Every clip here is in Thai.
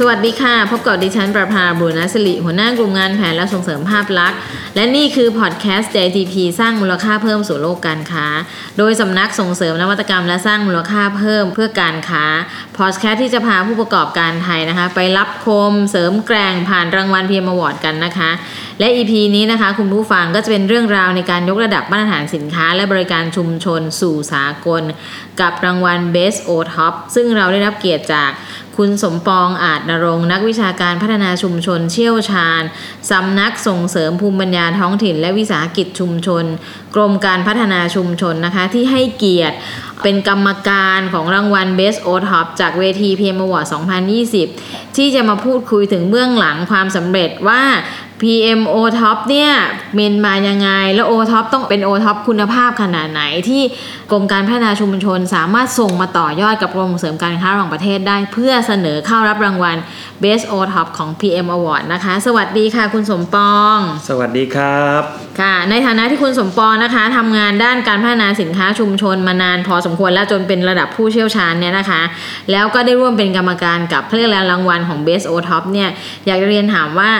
สวัสดีค่ะ พบกับดิฉันประภาบุญนสิริหัวหน้ากลุ่มงานแผนและส่งเสริมภาพลักษณ์ และนี่คือพอดแคสต์ JTP สร้างมูลค่าเพิ่มสู่โลกการค้า โดยสำนักส่งเสริมนวัตกรรมและสร้างมูลค่าเพิ่มเพื่อการค้าพอดแคสต์ที่จะพาผู้ประกอบการไทยนะคะ ไปลับคมเสริมแกร่งผ่านรางวัล PM Award กันนะคะ และ EP นี้นะคะ คุณผู้ฟังก็จะเป็นเรื่องราวในการยกระดับมาตรฐานสินค้า และบริการชุมชนสู่สากล กับรางวัล Best OTOP ซึ่งเราได้รับเกียรติจากคุณสมปองอาจณรงค์นักวิชาการพัฒนาชุมชนเชี่ยวชาญ สำนักส่งเสริมภูมิปัญญาท้องถิ่น และวิสาหกิจชุมชน กรมการพัฒนาชุมชนนะคะ ที่ให้เกียรติเป็นกรรมการของรางวัล Best O Top จากเวที PM Award 2020 ที่จะมาพูดคุยถึงเบื้องหลังความสำเร็จว่า PM O Top เนี่ยเป็นมายังไง แล้ว O Top ต้องเป็น O Top คุณภาพขนาดไหนที่กรมการพัฒนาชุมชนสามารถส่งมาต่อยอดกับกรมส่งเสริมการค้าระหว่างประเทศได้ เพื่อเสนอเข้ารับรางวัล Best O Top ของ PM Award นะคะ สวัสดีค่ะคุณสมปอง สวัสดีครับค่ะ ในฐานะที่คุณสมปองนะคะทำงานด้านการพัฒนาสินค้าชุมชนมานานพอสมควรแล้วจนเป็นระดับผู้เชี่ยวชาญเนี่ยนะคะ แล้วก็ได้ร่วมเป็นกรรมการกับเรื่องรางวัลของ Best O Top เนี่ยอยากจะเรียนถามว่า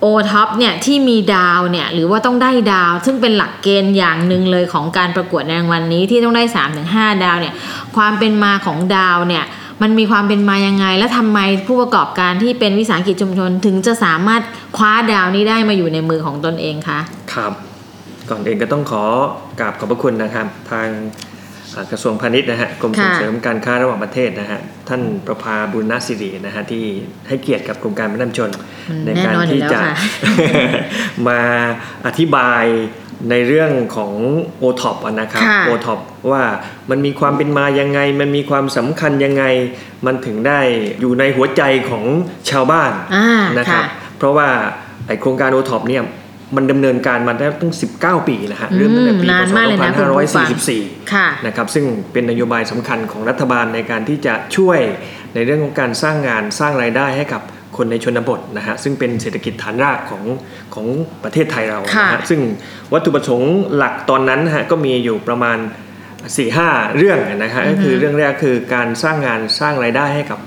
โอท็อปเนี่ยที่มีดาวเนี่ยหรือว่าต้องได้ดาว ซึ่งเป็นหลักเกณฑ์อย่างหนึ่งเลยของการประกวดในรางวัลนนี้ที่ต้องได้3าถึงหดาวเนี่ยความเป็นมาของดาวเนี่ยมันมีความเป็นมายังไง และทำไมผู้ประกอบการที่เป็นวิสาหกิจชุมชนถึงจะสามารถคว้าดาวนี้ได้มาอยู่ในมือของตนเองคะครับ ก่อนอื่นก็ต้องขอกราบขอบพระคุณนะครับ ทางกระทรวงพาณิชย์นะฮะกรมส่งเสริมการค้าระหว่างประเทศนะฮะท่านประภาบุญนาสิรินะฮะที่ให้เกียรติกับกรมการพัฒนาชน ในแน่การนอนอยู่ที่แล้วจะค่ะมาอธิบายในเรื่องของ o t o p นะครับค่ะ o t o p ว่ามันมีความเป็นมายังไง มันมีความสำคัญยังไง มันถึงได้อยู่ในหัวใจของชาวบ้านอ่านะครับค่ะเพราะว่าไอโครงการ o t o p เนี่ยมันดำเนินการมาได้ตั้ง 19 ปีนะฮะเริ่มตั้งแต่ปีนานพศมากเลยนะคุณผู้ฟัง2544ค่ะนะครับซึ่งเป็นนโยบายสำคัญของรัฐบาลในการที่จะช่วยในเรื่องของการสร้างงานสร้างรายได้ให้กับ คนในชนบทนะฮะซึ่งเป็นเศรษฐกิจฐานรากของของประเทศไทยเรานะค่ะฮะซึ่งวัตถุประสงค์หลักตอนนั้นนะฮะก็มีอยู่ประมาณ4 5เรื่องนะฮะก็คือเรื่องแรกคือการสร้างงานสร้างรายได้ให้กับ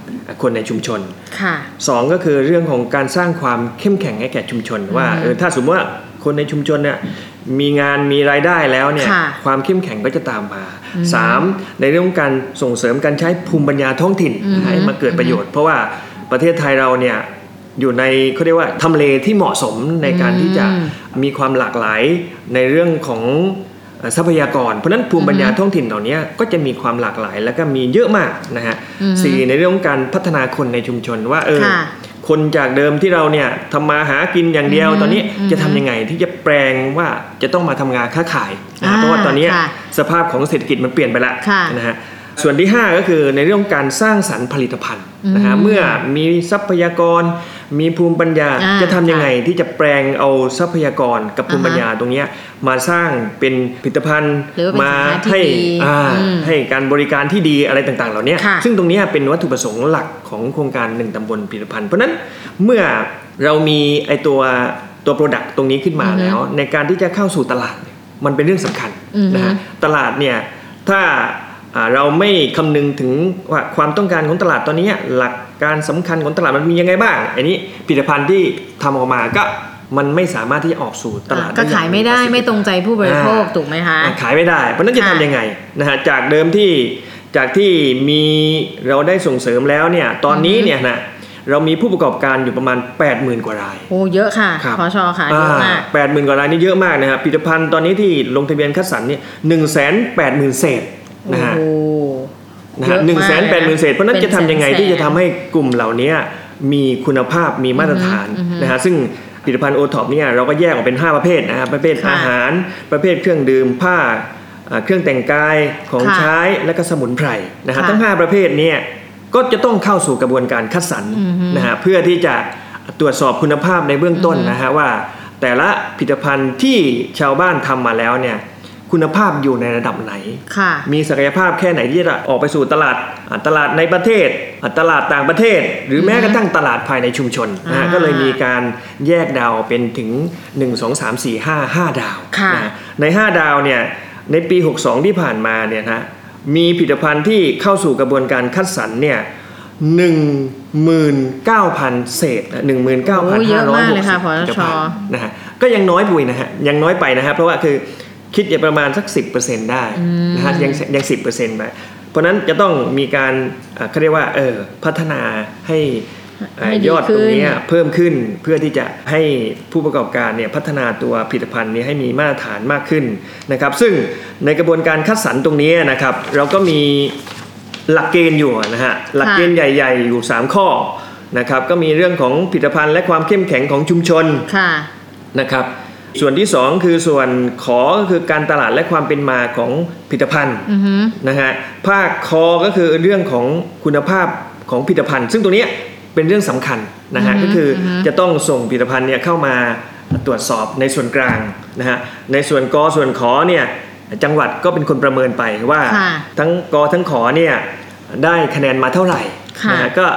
คนในชุมชนค่ะสองก็คือเรื่องของการสร้างความเข้มแข็งให้แก่ชุมชน ว่าเออถ้าสมมติว่าคนในชุมชนเนี่ยมีงานมีรายได้แล้วเนี่ยค่ะความเข้มแข็งก็จะตามมาสามในเรื่องของการส่งเสริมการใช้ภูมิปัญญาท้องถิ่นอือฮึให้มาเกิดประโยชน์ เพราะว่า ประเทศไทยเราเนี่ยอยู่ในเขาเรียกว่าทำเลที่เหมาะสมในการที่จะมีความหลากหลายในเรื่องของเอ่อทรัพยากร เพราะฉะนั้นภูมิปัญญาท้องถิ่นเหล่านี้ก็จะมีความหลากหลาย แล้วก็มีเยอะมากนะฮะสี่ในเรื่องของการพัฒนาคนในชุมชนว่าเออค่ะคนจากเดิมที่เราเนี่ยทำมาหากินอย่างเดียวอืมตอนนี้อืมจะทำยังไงที่จะแปลงว่าจะต้องมาทำงานค้าขายนะอ่าเพราะว่าตอนนี้ค่ะสภาพของเศรษฐกิจมันเปลี่ยนไปแล้วค่ะนะฮะ ส่วนที่ 5 ก็คือในเรื่องของการสร้างสรรค์ผลิตภัณฑ์นะฮะอืมเมื่อมีทรัพยากร มีภูมิปัญญาอ่าจะทำยังไงที่จะแปลงเอาทรัพยากรกับภูมิปัญญาตรงเนี้ยมาสร้างเป็นผลิตภัณฑ์หรือว่าเป็นมาสินค้าที่ให้ดีอ่าอืมให้การบริการที่ดีอะไรต่างๆ เหล่านี้ค่ะซึ่งตรงเนี้ยเป็นวัตถุประสงค์หลักของโครงการหนึ่งตำบลผลิตภัณฑ์ เพราะฉะนั้นเมื่อเรามีไอตัวตัวโปรดักต์ตรงนี้ขึ้นมาอือฮึแล้ว ในการที่จะเข้าสู่ตลาดเนี่ยมันเป็นเรื่องสำคัญอือฮึนะฮะตลาดเนี่ยถ้าอ่า เราไม่คำนึงถึงว่าความต้องการของตลาดตอนนี้หลักการสำคัญของตลาดมันมียังไงบ้าง อันนี้ผลิตภัณฑ์ที่ทำออกมาก็มันไม่สามารถที่จะออกสู่ตลาดก็อขายไม่ได้ประสิทธิภาพไม่ตรงใจผู้บริโภคอ่าถูกไหมคะอะขายไม่ได้ เพราะฉะนั้นจะค่ะทำยังไงนะฮะจากเดิมที่จากที่มีเราได้ส่งเสริมแล้วเนี่ยตอนนี้เนี่ยนะเรามีผู้ประกอบการอยู่ประมาณ 80,000 กว่าราย โอ้เยอะค่ะครับพอชอค่ะเยอะมากแปดหมื่นกว่ารายนี่เยอะมากนะครับผลิตภัณฑ์ตอนนี้ที่ลงทะเบียนคัดสรรเนี่ยหนึ่งแสนแปดหมื่นเศษ นะฮะโอ้โหนะเยฮะอะหนึ่งมากแสนแปดหมื่นเศษเพราะฉะนั้นเป็นจะทำยังไงแสนๆที่จะทำให้กลุ่มเหล่านี้มีคุณภาพมีมาตรฐานอือฮึนะฮะซึ่งผลิตภัณฑ์โอท็อปเนี่ยเราก็แยกออกเป็น 5 ประเภทนะครับประเภทค่ะอาหารประเภทเครื่องดื่มผ้าอ่าเครื่องแต่งกายของค่ะใช้และก็สมุนไพรนะฮะค่ะทั้ง 5 ประเภทเนี่ยก็จะต้องเข้าสู่กระบวนการคัดสรรอือฮึนะฮะเพื่อที่จะตรวจสอบคุณภาพในเบื้องต้นนะฮะว่า แต่ละผลิตภัณฑ์ที่ชาวบ้านทำมาแล้วเนี่ย คุณภาพอยู่ในระดับไหนค่ะมีศักยภาพแค่ไหนที่จะออกไปสู่ตลาดอะตลาดในประเทศอะตลาดต่างประเทศ หรือแม้กระทั่งตลาดภายในชุมชนนะฮะอ่าก็เลยมีการแยกดาวเป็นถึง 1 2 3 4 5 5 ดาวค่ะนะฮะใน 5 ดาวเนี่ย ในปี 62 ที่ผ่านมาเนี่ยนะ มีผลิตภัณฑ์ที่เข้าสู่กระบวนการคัดสรรเนี่ย19,000 เศษนะ19,560โอ้เยอะมากเลยค่ะผอผลิตชภัณฑ์นะฮะก็ยังน้อยปุยนะฮะ ยังน้อยไปนะฮะเพราะว่าคือ คิดอย่าประมาณสัก 10%ได้นะฮะยังยัง10%ไปเพราะฉะนั้นจะต้องมีการอะเขาเรียกว่าเออพัฒนาให้เอ่อให้ดียอดตรงเนี้ยขึ้นเพิ่มขึ้นเพื่อที่จะให้ผู้ประกอบการเนี่ยพัฒนาตัวผลิตภัณฑ์นี้ให้มีมาตรฐานมากขึ้นนะครับ ซึ่งในกระบวนการคัดสรรตรงนี้นะครับ เราก็มีหลักเกณฑ์อยู่นะฮะหลักเกณฑ์ใหญ่ ๆ อยู่ 3 ข้อนะครับ ก็มีเรื่องของผลิตภัณฑ์และความเข้มแข็งของชุมชนค่ะนะครับ ส่วนที่ 2 คือส่วนขอก็คือการตลาดและความเป็นมาของผลิตภัณฑ์อือฮึนะฮะภาคคอก็คือเรื่องของคุณภาพของผลิตภัณฑ์ ซึ่งตัวเนี้ยเป็นเรื่องสำคัญนะฮะอือฮึก็คือออฮึจะต้องส่งผลิตภัณฑ์เนี่ยเข้ามาตรวจสอบในส่วนกลางนะฮะในส่วนกอส่วนขอเนี่ยจังหวัดก็เป็นคนประเมินไปว่าค่ะทั้งกอทั้งขอเนี่ยได้คะแนนมาเท่าไหร่ค่ะนะฮะก็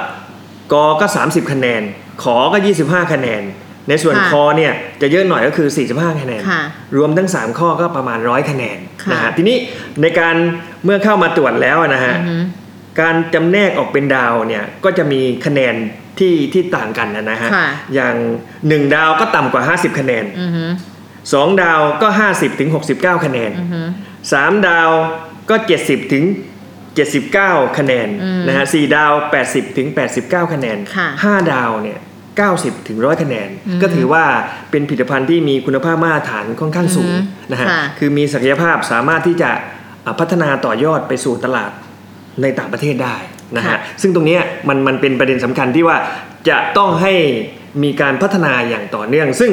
กอก็ 30 คะแนน ขอก็ 25 คะแนน ในส่วนค่ะคอเนี่ยจะเยอะหน่อยก็คือ 45 คะแนนค่ะรวมทั้ง 3 ข้อก็ประมาณ 100 คะแนนค่ะนะฮะทีนี้ในการเมื่อเข้ามาตรวจแล้วนะฮะอือฮึการจำแนกออกเป็นดาวเนี่ยก็จะมีคะแนนที่ที่ต่างกันนะฮะค่ะอย่าง 1 ดาวก็ต่ำกว่า 50 คะแนนอือฮึ2ดาวก็ 50ถึง69 คะแนนอือฮึ3ดาวก็ 70ถึง79 คะแนนอืมนะฮะ4ดาว 80ถึง89 คะแนนค่ะ5ดาวเนี่ย 90 ถึง100คะแนนอืมก็ถือว่าเป็นผลิตภัณฑ์ที่มีคุณภาพมาตรฐานค่อนข้างสูงอืมนะฮะค่ะคือมีศักยภาพสามารถที่จะอะพัฒนาต่อยอดไปสู่ตลาดในต่างประเทศได้นะฮะค่ะซึ่งตรงเนี้ยมันมันเป็นประเด็นสำคัญที่ว่าจะต้องให้มีการพัฒนาอย่างต่อเนื่อง ซึ่ง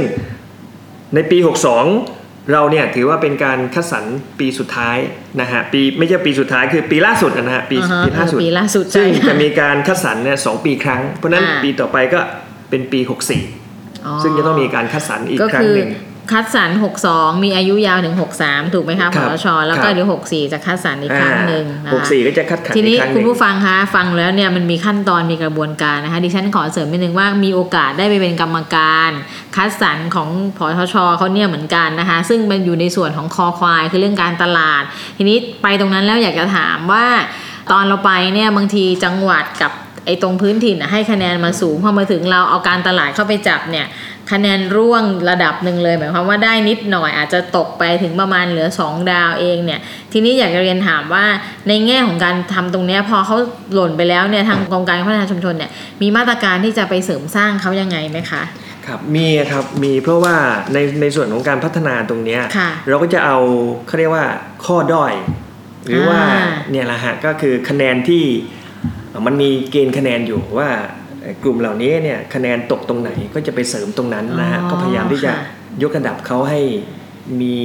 ในปี 62 เราเนี่ยถือว่าเป็นการคัดสรรปีสุดท้ายนะฮะปีไม่ใช่ปีสุดท้ายคือปีล่าสุดนะฮะปีอ่าฮะปีล่าสุดปีล่าสุดซึ่งใช่จะมีการคัดสรรเนี่ยสองปีครั้ง เพราะฉะนั้นอ่าปีต่อไปก็ เป็นปี 64อ๋อซึ่งจะต้องมีการคัดสรรอีกก็ครั้งคือหนึ่งคัดสรร 62 มีอายุยาวถึง 63 ถูกไหมคะคพรับอชแล้วคก็รับเดี๋ยว64 จะคัดสรรอีกครั้งหนึ่งนะคะหกสี่ก็จะคัดขันทีอีนี้กครั้งหคุณนึ่งผู้ฟังคะฟังแล้วเนี่ยมันมีขั้นตอนมีกระบวนการนะคะดิฉันขอเสริมนิดนึงว่ามีโอกาสได้ไปเป็นกรรมการ คัดสรรของพอทชเขาเนี่ยเหมือนกันนะคะ ซึ่งมันอยู่ในส่วนของคอควายคือเรื่องการตลาด ทีนี้ไปตรงนั้นแล้วอยากจะถามว่า ตอนเราไปเนี่ยบางทีจังหวัดกับ ไอ้ตรงพื้นถิ่นน่ะให้คะแนนมาสูงพอมาถึงเราเอาการตลาดเข้าไปจับเนี่ยคะแนนร่วงระดับหนึ่งเลยหมายความว่าได้นิดหน่อยอาจจะตกไปถึงประมาณเหลือ 2 ดาวเองเนี่ยทีนี้อยากจะเรียนถามว่าในแง่ของการทำตรงเนี้ยพอเขาหล่นไปแล้วเนี่ยทางกองการพัฒนาชุมชนเนี่ยมีมาตรการที่จะไปเสริมสร้างเขายังไงไหมคะครับมีครับมีเพราะว่าในในส่วนของการพัฒนาตรงเนี้ยค่ะเราก็จะเอาเขาเรียกว่าข้อด้อย หรือว่าอ่าเนี่ยแหละฮะก็คือคะแนนที่เอ่อ มันมีเกณฑ์คะแนนอยู่ว่าเอ่อกลุ่มเหล่านี้เนี่ยคะแนนตกตรงไหนก็จะไปเสริมตรงนั้นนะฮะอ๋อก็พยายามที่จะค่ะยกระดับเขาให้มี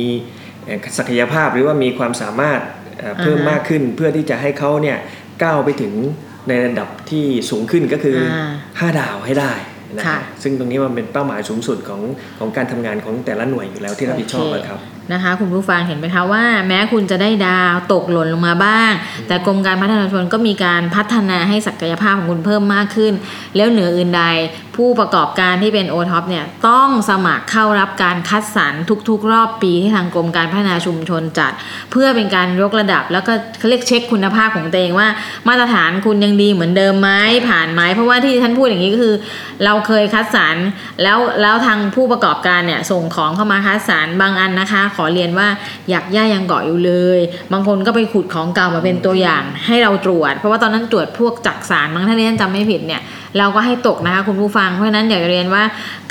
เอ่อศักยภาพหรือว่ามีความสามารถเอ่อเพิ่มอ่าฮะมากขึ้นเพื่อที่จะให้เขาเนี่ยก้าวไปถึงในระดับที่สูงขึ้นก็คืออาห้าดาวให้ได้นะค่ะฮะซึ่งตรงนี้มันเป็นเป้าหมายสูงสุดของของการทำงานของแต่ละหน่วยอยู่แล้วที่รับผิดชอบโอเคอะครับ นะคะคุณผู้ฟังเห็นไหมคะว่าแม้คุณจะได้ดาวตกหล่นลงมาบ้าง แต่กรมการพัฒนาชุมชนก็มีการพัฒนาให้ศักยภาพของคุณเพิ่มมากขึ้น แล้วเหนืออื่นใด ผู้ประกอบการที่เป็นโอท็อปเนี่ยต้องสมัครเข้ารับการคัดสรรทุกๆ รอบปีที่ทางกรมการพัฒนาชุมชนจัด เพื่อเป็นการยกระดับ แล้วก็เขาเรียกเช็คคุณภาพของตัวเองว่า มาตรฐานคุณยังดีเหมือนเดิมไหมผ่านไหมเพราะว่าที่ท่านพูดอย่างนี้ก็คือ เราเคยคัดสรรแล้วแล้วทางผู้ประกอบการเนี่ยส่งของเข้ามาคัดสรรบางอันนะคะ ขอเรียนว่าอยากย่ายังเกาะอยู่เลย บางคนก็ไปขุดของเก่ามาเป็นตัวอย่างให้เราตรวจ เพราะว่าตอนนั้นตรวจพวกจักสารบางท่านที่ท่านจำไม่ผิดเนี่ย เราก็ให้ตกนะคะคุณผู้ฟังเพราะฉะนั้นอยากจะเรียนว่า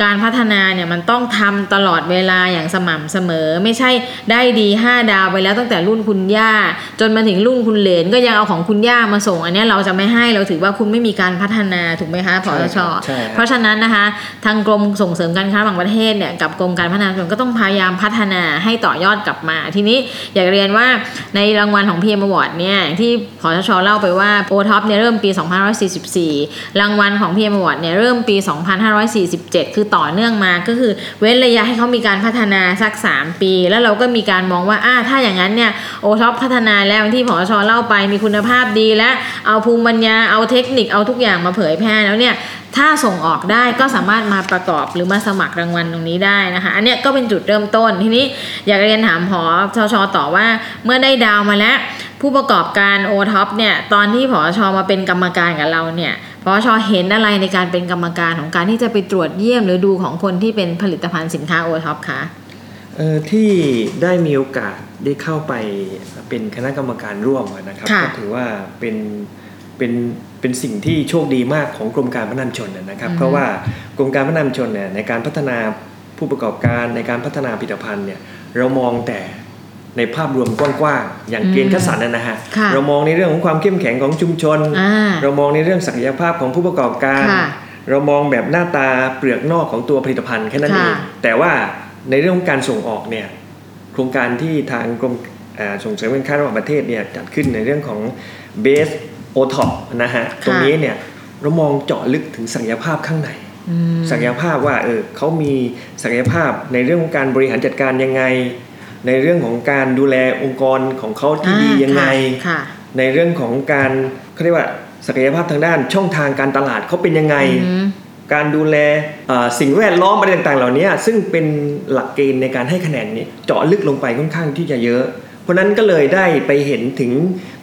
การพัฒนาเนี่ยมันต้องทำตลอดเวลาอย่างสม่ำเสมอ ไม่ใช่ได้ดี 5 ดาวไปแล้วตั้งแต่รุ่นคุณย่า จนมาถึงรุ่นคุณเหลนก็ยังเอาของคุณย่ามาส่ง อันเนี้ยเราจะไม่ให้เราถือว่าคุณไม่มีการพัฒนาถูกไหมคะพอชใช่ครับเพราะฉะนั้นนะคะทางกรมส่งเสริมการค้าระหว่างประเทศเนี่ยกับกรมการพัฒนาชุมชนก็ต้องพยายามพัฒนาให้ต่อยอดกลับมา ทีนี้อยากเรียนว่าในรางวัลของ PM Award เนี่ยอย่างที่พอชเล่าไปว่าโอท็อปเนี่ยเริ่มปี 2544 รางวัลของ PM Award เนี่ยเริ่มปี 2547 คือต่อเนื่องมาก็คือเว้นระยะให้เขามีการพัฒนาสัก 3 ปี แล้วเราก็มีการมองว่าอ่าถ้าอย่างนั้นเนี่ยโอท็อปพัฒนาแล้วที่ผอชอเล่าไปมีคุณภาพดีและเอาภูมิปัญญาเอาเทคนิคเอาทุกอย่างมาเผยแพร่แล้วเนี่ยถ้าส่งออกได้ก็สามารถมาประกอบหรือมาสมัครรางวัลตรงนี้ได้นะคะ อันนี้ก็เป็นจุดเริ่มต้นทีนี้อยากเรียนถามผอชชต่อว่าเมื่อได้ดาวมาแล้ว ผู้ประกอบการโอท็อปเนี่ยตอนที่ผอชมาเป็นกรรมการกับเราเนี่ยผอชเห็นอะไรในการเป็นกรรมการของการที่จะไปตรวจเยี่ยมหรือดูของคนที่เป็นผลิตภัณฑ์สินค้าโอท็อปคะเอ่อที่ได้มีโอกาสได้เข้าไปเป็นคณะกรรมการร่วมนะครับค่ะก็ถือว่าเป็นเป็นเป็นสิ่งที่โชคดีมากของกรมการพัฒนาชุมชนนะครับ เพราะว่ากรมการพัฒนาชนเนี่ยในการพัฒนาผู้ประกอบการในการพัฒนาผลิตภัณฑ์เนี่ยเรามองแต่ ในภาพรวมกว้างๆ อย่างเกณฑ์คัดสรรนะฮะค่ะเรามองในเรื่องของความเข้มแข็งของชุมชนอ่าเรามองในเรื่องศักยภาพของผู้ประกอบการค่ะเรามองแบบหน้าตาเปลือกนอกของตัวผลิตภัณฑ์แค่นั้นเองค่ะแต่ว่าในเรื่องของการส่งออกเนี่ยโครงการที่ทางกรมอ่าส่งเสริมการค้าระหว่างประเทศเนี่ยจัดขึ้นในเรื่องของ Base o t o p นะฮะตรงนี้เนี่ยเรามองเจาะลึกถึงศักยภาพข้างในอืมศักยภาพว่าเออเขามีศักยภาพในเรื่องของการบริหารจัดการยังไง ในเรื่องของการดูแลองค์กรของเขาที่ดียังไงค่ะในเรื่องของการเขาเรียกว่าศักยภาพทางด้านช่องทางการตลาดเขาเป็นยังไงอืมการดูแลเอ่อสิ่งแวดล้อมอะไรต่างๆ เหล่านี้ซึ่งเป็นหลักเกณฑ์ในการให้คะแนนนี้เจาะลึกลงไปค่อนข้างที่จะเยอะ เพราะฉะนั้นก็เลยได้ไปเห็นถึง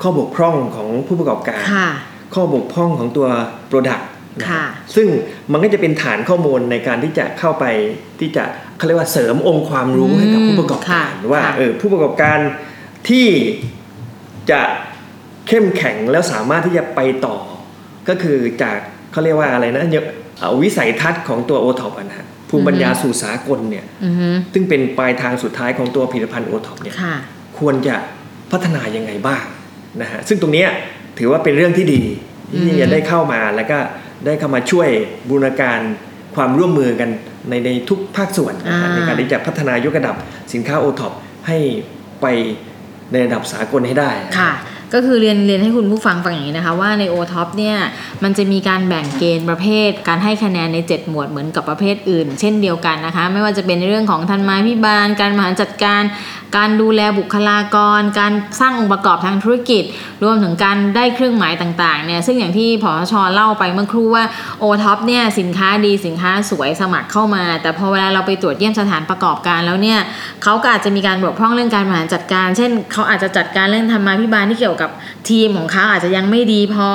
ข้อบกพร่องของผู้ประกอบการค่ะข้อบกพร่องของตัว Product นะค่ะ ซึ่งมันก็จะเป็นฐานข้อมูลในการที่จะเข้าไปที่จะเขาเรียกว่าเสริมองค์ความรู้ให้กับผู้ประกอบการค่ะว่าค่ะเออผู้ประกอบการที่จะเข้มแข็งแล้วสามารถที่จะไปต่อ ก็คือจากเขาเรียกว่าอะไรนะเยอะเอ่อวิสัยทัศน์ของตัวโอท็อปนะฮะภูมิปัญญาสู่สากลเนี่ยอือฮึซึ่งเป็นปลายทางสุดท้ายของตัวผลิตภัณฑ์โอท็อปเนี่ยค่ะควรจะพัฒนายังไงบ้างนะฮะซึ่งตรงเนี้ยถือว่าเป็นเรื่องที่ดีอืมที่จะได้เข้ามาแล้วก็ ได้เข้ามาช่วยบูรณาการความร่วมมือกันในในทุกภาคส่วนนะฮะในการที่จะพัฒนายกระดับสินค้าโอท็อปให้ไปในระดับสากลให้ได้ค่ะ ก็คือเรียนเรียนให้คุณผู้ฟังฟังอย่างนี้นะคะ ว่าใน o t o p เนี่ยมันจะมีการแบ่งเกณฑ์ประเภท การให้คะแนนใน 7 หมวดเหมือนกับประเภทอื่น เช่นเดียวกันนะคะ ไม่ว่าจะเป็นเรื่องของธรรมาภิบาล การบริหารจัดการ การดูแลบุคลากร การสร้างองค์ประกอบทางธุรกิจ รวมถึงการได้เครื่องหมายต่างๆเนี่ยซึ่งอย่างที่ผอชเล่าไปเมื่อครู่ว่า o t o p เนี่ยสินค้าดีสินค้าสวยสมัครเข้ามา แต่พอเวลาเราไปตรวจเยี่ยมสถานประกอบการแล้วเนี่ยเขาก็อาจจะมีการบกพร่องเรื่องการบริหารจัดการ เช่นเขาอาจจะจัดการเรื่องธรรมาภิบาลที่เกี่ยวกับทีมของเขาอาจจะยังไม่ดีพอ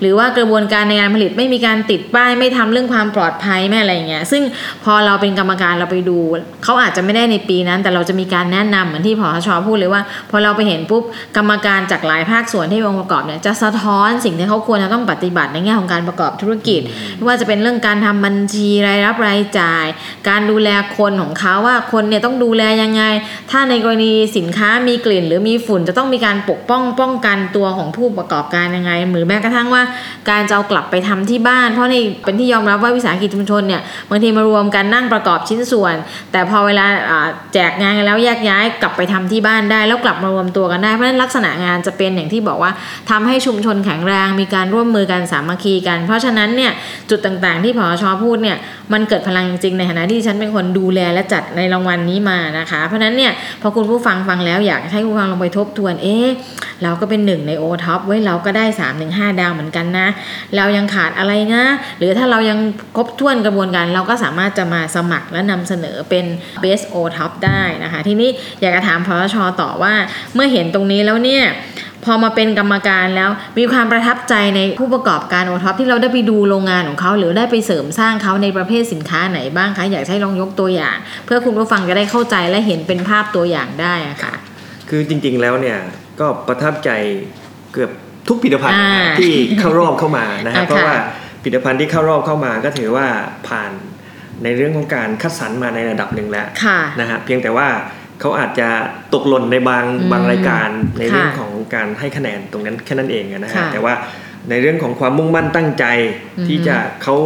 หรือว่ากระบวนการในการผลิตไม่มีการติดป้ายไม่ทำเรื่องความปลอดภัยไม่อะไรเงี้ยซึ่งพอเราเป็นกรรมการเราไปดูเขาอาจจะไม่ได้ในปีนั้น แต่เราจะมีการแนะนำเหมือนที่พอชพูดเลยว่า พอเราไปเห็นปุ๊บกรรมการจากหลายภาคส่วนที่องค์ประกอบเนี่ยจะสะท้อนสิ่งที่เขาควรจะต้องปฏิบัติในแง่ของการประกอบธุรกิจไม่ว่าจะเป็นเรื่องการทำบัญชีรายรับรายจ่าย การดูแลคนของเขาว่าคนเนี่ยต้องดูแลยังไง ถ้าในกรณีสินค้ามีกลิ่น หรือมีฝุ่นจะต้องมีการปกป้องป้องกันตัวของผู้ประกอบการยังไงหรือแม้กระทั่งว่าการจะเอากลับไปทำที่บ้าน เพราะในเป็นที่ยอมรับว่าวิสาหกิจชุมชนเนี่ยบางทีมารวมกันนั่งประกอบชิ้นส่วน แต่พอเวลาแจกงานกันแล้วแยกย้ายกลับไปทำที่บ้านได้ แล้วกลับมารวมตัวกันได้เพราะฉะนั้นลักษณะงานจะเป็นอย่างที่บอกว่าทำให้ชุมชนแข็งแรงมีการร่วมมือกันสามัคคีกัน เพราะฉะนั้นเนี่ยจุดต่างๆ ที่พอชพูดเนี่ยมันเกิดพลังจริงๆในฐานะที่ฉันเป็นคนดูแลและจัดในรางวัลนี้มานะคะ เพราะฉะนั้นเนี่ยพอคุณผู้ฟังฟังแล้วอยากให้คุณผู้ฟังลองไปทบทวนเอ๊ะเราก็เป็น็นหนึ่งในโอท็อปเว้ยเราก็ได้ 3 ถึง 5 ดาวเหมือนกันนะ เรายังขาดอะไรนะ หรือถ้าเรายังครบถ้วนกระบวนการเราก็สามารถจะมาสมัครและนำเสนอเป็น Best OTOP ได้นะคะ ทีนี้อยากจะถามผอชต่อว่าเมื่อเห็นตรงนี้แล้วเนี่ยพอมาเป็นกรรมการแล้วมีความประทับใจในผู้ประกอบการโอท็อปที่เราได้ไปดูโรงงานของเขา หรือได้ไปเสริมสร้างเขาในประเภทสินค้าไหนบ้างคะ อยากให้ลองยกตัวอย่าง เพื่อคุณผู้ฟังจะได้เข้าใจและเห็นเป็นภาพตัวอย่างได้ค่ะ คือจริงๆแล้วเนี่ย ก็ประทับใจเกือบทุกผลิตภัณฑ์นะฮะอ่าที่เข้ารอบเข้ามานะฮะอ่าเพราะค่ะว่าผลิตภัณฑ์ที่เข้ารอบเข้ามาก็ถือว่าผ่านในเรื่องของการคัดสรรมาในระดับหนึ่งแล้วค่ะนะฮะเพียงแต่ว่าเขาอาจจะตกหล่นในบางอืมบางรายการในเรื่องค่ะของการให้คะแนนตรงนั้นแค่นั้นเองนะฮะค่ะแต่ว่าในเรื่องของความมุ่งมั่นตั้งใจอือฮึที่จะเขา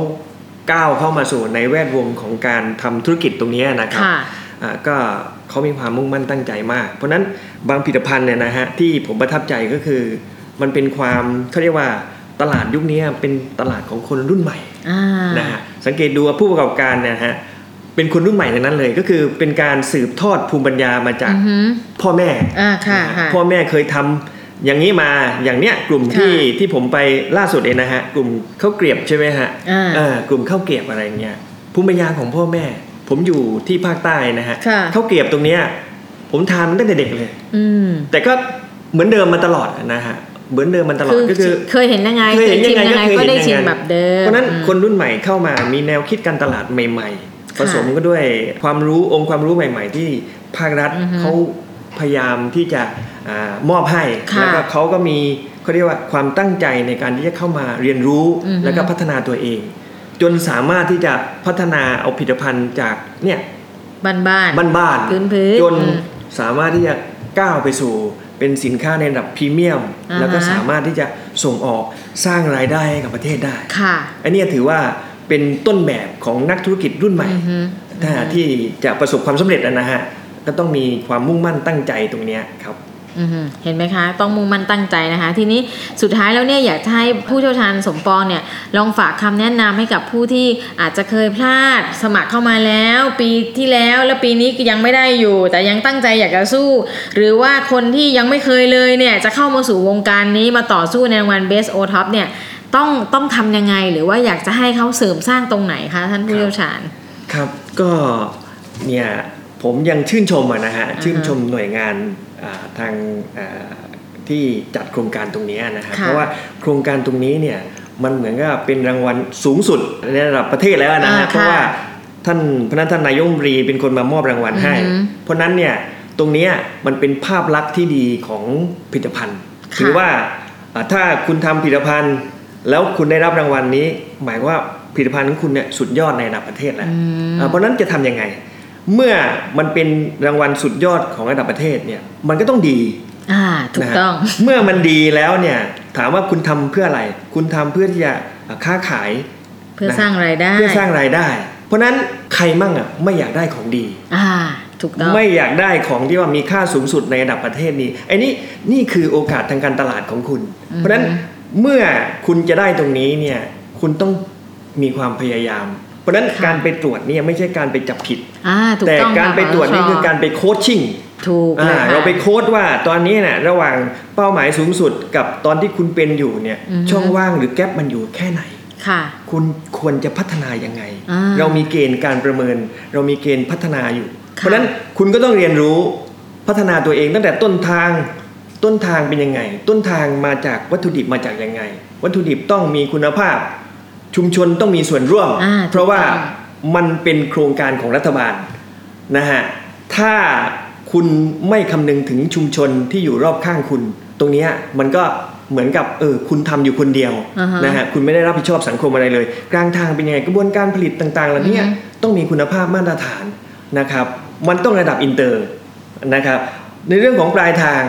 ก้าวเข้ามาสู่ในแวดวงของการทำธุรกิจตรงนี้นะครับค่ะอ่าก็ เขามีความมุ่งมั่นตั้งใจมาก เพราะฉะนั้นบางผลิตภัณฑ์เนี่ยนะฮะที่ผมประทับใจก็คือ มันเป็นความเขาเรียกว่าตลาดยุคนี้เป็นตลาดของคนรุ่นใหม่อ่านะฮะสังเกตดูว่าผู้ประกอบการเนี่ยฮะเป็นคนรุ่นใหม่ทั้งนั้นเลยก็คือเป็นการสืบทอดภูมิปัญญามาจากอือหือพ่อแม่อ่าค่ะนะฮะค่ะพ่อแม่เคยทำอย่างนี้มาอย่างเนี้ยกลุ่มค่ะที่ที่ผมไปล่าสุดเองนะฮะกลุ่มข้าวเกรียบใช่ไหมฮะอ่าเออกลุ่มข้าวเกรียบอะไรเงี้ยภูมิปัญญาของพ่อแม่ ผมอยู่ที่ภาคใต้นะฮะค่ะข้าวเกรียบตรงเนี้ยผมทานมาตั้งแต่เด็กเลยอืมแต่ก็เหมือนเดิมมาตลอดนะฮะเหมือนเดิมมาตลอดคือก็คือ เคยเห็นยังไงเคยเห็นชิยังมไงยังไงก็เคยก็เห็นได้อย่างชิมนั้นแบบเดิมเพราะฉะนั้นอืมคนรุ่นใหม่เข้ามามีแนวคิดการตลาดใหม่ ๆ ผสมก็ด้วยความรู้องค์ความรู้ใหม่ ๆ ที่ภาครัฐอือฮึเขาพยายามที่จะอามอบให้ค่ะแล้วก็เขาก็มีเขาเรียกว่าความตั้งใจในการที่จะเข้ามาเรียนรู้อือฮึแล้วก็พัฒนาตัวเอง จนสามารถที่จะพัฒนาเอาผลิตภัณฑ์จากเนี่ยบ้านบ้านบ้านๆพื้นๆจนอืมสามารถที่จะก้าวไปสู่เป็นสินค้าในระดับพรีเมียมอ่าฮะแล้วก็สามารถที่จะส่งออกสร้างรายได้ให้กับประเทศได้ค่ะ อันเนี้ยถือว่าเป็นต้นแบบของนักธุรกิจรุ่นใหม่อือฮึถ้าที่จะประสบความสำเร็จนะฮะก็ต้องมีความมุ่งมั่นตั้งใจตรงเนี้ยครับอือหือ เห็นไหมคะ ต้องมุ่งมั่นตั้งใจนะคะ ทีนี้สุดท้ายแล้วเนี่ยอยากจะให้ผู้เชี่ยวชาญสมปองเนี่ยลองฝากคำแนะนำให้กับผู้ที่อาจจะเคยพลาดสมัครเข้ามาแล้ว ปีที่แล้วแล้วปีนี้ยังไม่ได้อยู่ แต่ยังตั้งใจอยากจะสู้ หรือว่าคนที่ยังไม่เคยเลยเนี่ยจะเข้ามาสู่วงการนี้มาต่อสู้ในรางวัล Best O Top เนี่ยต้องต้องทำยังไงหรือว่าอยากจะให้เขาเสริมสร้างตรงไหนคะท่านผู้เชี่ยวชาญ ครับก็เนี่ยผมยังชื่นชมอะนะฮะชื่นชมหน่วยงาน ทางอ่าที่จัดโครงการตรงเนี้ยนะฮะค่ะเพราะว่าโครงการตรงนี้เนี่ยมันเหมือนกับเป็นรางวัลสูงสุดในระดับประเทศแล้วนะอ่าฮะเพราะค่ะว่าท่านพระท่านนายกรัฐมนตรีเป็นคนมามอบรางวัลให้อือฮึเพราะฉะนั้นเนี่ยตรงเนี้ยมันเป็นภาพลักษณ์ที่ดีของผลิตภัณฑ์ค่ะถือว่าอ่าถ้าคุณทำผลิตภัณฑ์ แล้วคุณได้รับรางวัลนี้ หมายความว่าผลิตภัณฑ์ของคุณเนี่ยสุดยอดในระดับประเทศแล้วอืมอ่าเพราะฉะนั้นจะทำยังไง เมื่อมันเป็นรางวัลสุดยอดของระดับประเทศเนี่ยมันก็ต้องดีอ่าถูกนะฮะต้อง เมื่อมันดีแล้วเนี่ยถามว่าคุณทำเพื่ออะไร คุณทำเพื่อที่จะค้าขาย เพื่อสร้างรายได้เพื่อสร้างรายได้ เพราะฉะนั้นใครมั่งอะไม่อยากได้ของดีอ่าถูกต้องไม่อยากได้ของที่ว่ามีค่าสูงสุดในระดับประเทศนี้ไอ้นี่นี่คือโอกาสทางการตลาดของคุณ เพราะฉะนั้นเมื่อคุณจะได้ตรงนี้เนี่ยคุณต้องมีความพยายามเพ ราะฉะนั้นค่ะการไปตรวจเนี่ยไม่ใช่การไปจับผิดอ่าถูกแต่ต้องการค่ะไปตรวจนี่ผคือการไปโคชชิ่งถูกเลยอ่าค่ะเราไปโค้ดว่าตอนนี้เนี่ยระหว่างเป้าหมายสูงสุดกับตอนที่คุณเป็นอยู่เนี่ยอือฮึช่องว่างหรือแกลบมันอยู่แค่ไหนค่ะคุณควรจะพัฒนายังไงอ่าเรามีเกณฑ์การประเมิน เรามีเกณฑ์พัฒนาอยู่ค่ะเพราะฉะนั้นคุณก็ต้องเรียนรู้พัฒนาตัวเองตั้งแต่ต้นทางต้นทางเป็นยังไง ต้นทางมาจากวัตถุดิบมาจากยังไง วัตถุดิบต้องมีคุณภาพ ชุมชนต้องมีส่วนร่วมอ่าเพราะว่าถูกต้องมันเป็นโครงการของรัฐบาลนะฮะถ้าคุณไม่คำนึงถึงชุมชนที่อยู่รอบข้างคุณ ตรงเนี้ยมันก็เหมือนกับเออคุณทำอยู่คนเดียวอ่าฮะนะฮะคุณไม่ได้รับผิดชอบสังคมอะไรเลย กลางทางเป็นยังไงกระบวนการผลิตต่างๆเหล่านี้อือฮึต้องมีคุณภาพมาตรฐานนะครับ มันต้องระดับอินเตอร์นะครับในเรื่องของปลายทาง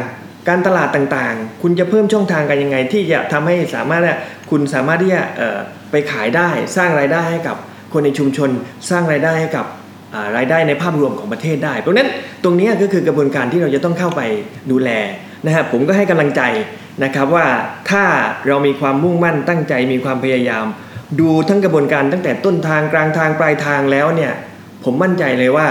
การตลาดต่างๆ คุณจะเพิ่มช่องทางกันยังไง ที่จะทำให้สามารถเนี่ยคุณสามารถที่จะเอ่อ ไปขายได้สร้างรายได้ให้กับคนในชุมชน สร้างรายได้ให้กับรายได้ในภาพรวมของประเทศได้ เพราะนั้นตรงนี้ก็คือกระบวนการที่เราจะต้องเข้าไปดูแลนะฮะผมก็ให้กำลังใจนะครับว่าถ้าเรามีความมุ่งมั่นตั้งใจมีความพยายาม ดูทั้งกระบวนการตั้งแต่ต้นทางกลางทางปลายทางแล้วเนี่ยผมมั่นใจเลยว่า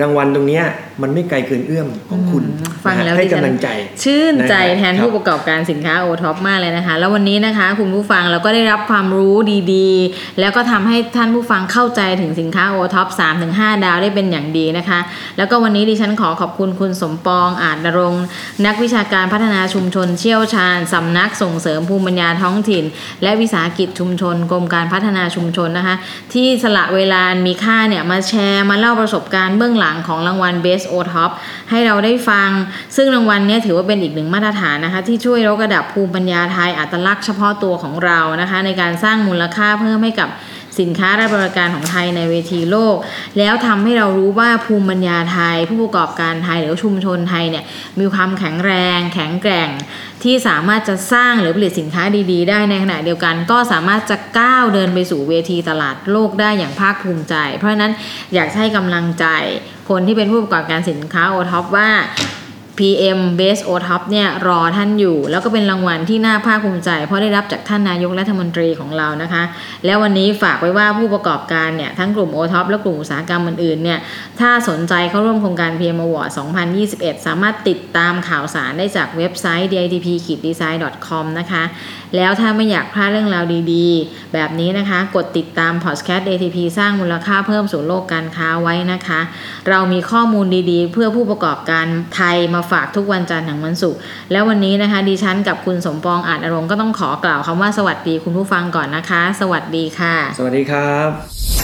รางวัลตรงเนี้ยมันไม่ไกลเกินเอื้อมของคุณอืมฟังนะฮะแล้วให้ดิฉันกำลังใจ ชื่นใจนะครับแทนผู้ประกอบการสินค้าโอท็อปมากเลยนะคะ แล้ววันนี้นะคะคุณผู้ฟังเราก็ได้รับความรู้ดีๆ แล้วก็ทำให้ท่านผู้ฟังเข้าใจถึงสินค้าโอท็อป3-5ดาวได้เป็นอย่างดีนะคะ แล้วก็วันนี้ดิฉันขอขอบคุณคุณสมปองอาจนรงค์นักวิชาการพัฒนาชุมชนเชี่ยวชาญสำนักส่งเสริมภูมิปัญญาท้องถิ่น และวิสาหกิจชุมชนกรมการพัฒนาชุมชนนะคะ ที่สละเวลามีค่าเนี่ยมาแชร์มาเล่าประสบการณ์เบื้องหลังของรางวัล Best O Top ให้เราได้ฟัง ซึ่งรางวัลนี้ถือว่าเป็นอีกหนึ่งมาตรฐานนะคะ ที่ช่วยยกระดับภูมิปัญญาไทยอัตลักษณ์เฉพาะตัวของเรานะคะ ในการสร้างมูลค่าเพิ่มให้กับ สินค้าและบริการของไทยในเวทีโลก แล้วทำให้เรารู้ว่าภูมิปัญญาไทย ผู้ประกอบการไทยหรือชุมชนไทยเนี่ยมีความแข็งแรง แข็งแกร่งที่สามารถจะสร้างหรือผลิตสินค้าดีๆ ได้ในขณะเดียวกัน ก็สามารถจะก้าวเดินไปสู่เวทีตลาดโลกได้อย่างภาคภูมิใจ เพราะฉะนั้นอยากให้กำลังใจคนที่เป็นผู้ประกอบการสินค้าโอท็อปว่า PM Best o t o p เนี่ยรอท่านอยู่ แล้วก็เป็นรางวัลที่น่าภาคภูมิใจ เพราะได้รับจากท่านนายกรัฐมนตรีของเรานะคะ แล้ววันนี้ฝากไว้ว่าผู้ประกอบการเนี่ย ทั้งกลุ่ม o t o p และกลุ่มอุตสาหกรรมอื่นๆเนี่ย ถ้าสนใจเข้าร่วมโครงการ PM Award 2021 สามารถติดตามข่าวสารได้จากเว็บไซต์ ditp-design.com นะคะแล้วถ้าไม่อยากพลาดเรื่องราวดีๆ แบบนี้นะคะ กดติดตามพอดแคสต์ ATP สร้างมูลค่าเพิ่มสู่โลกการค้าไว้นะคะ เรามีข้อมูลดีๆ เพื่อผู้ประกอบการไทยมาฝากทุกวันจันทร์ถึงวันศุกร์แล้ววันนี้นะคะ ดิฉันกับคุณสมปองอาจอารมณ์ก็ต้องขอกล่าวคำว่าสวัสดีคุณผู้ฟังก่อนนะคะ สวัสดีค่ะ สวัสดีครับ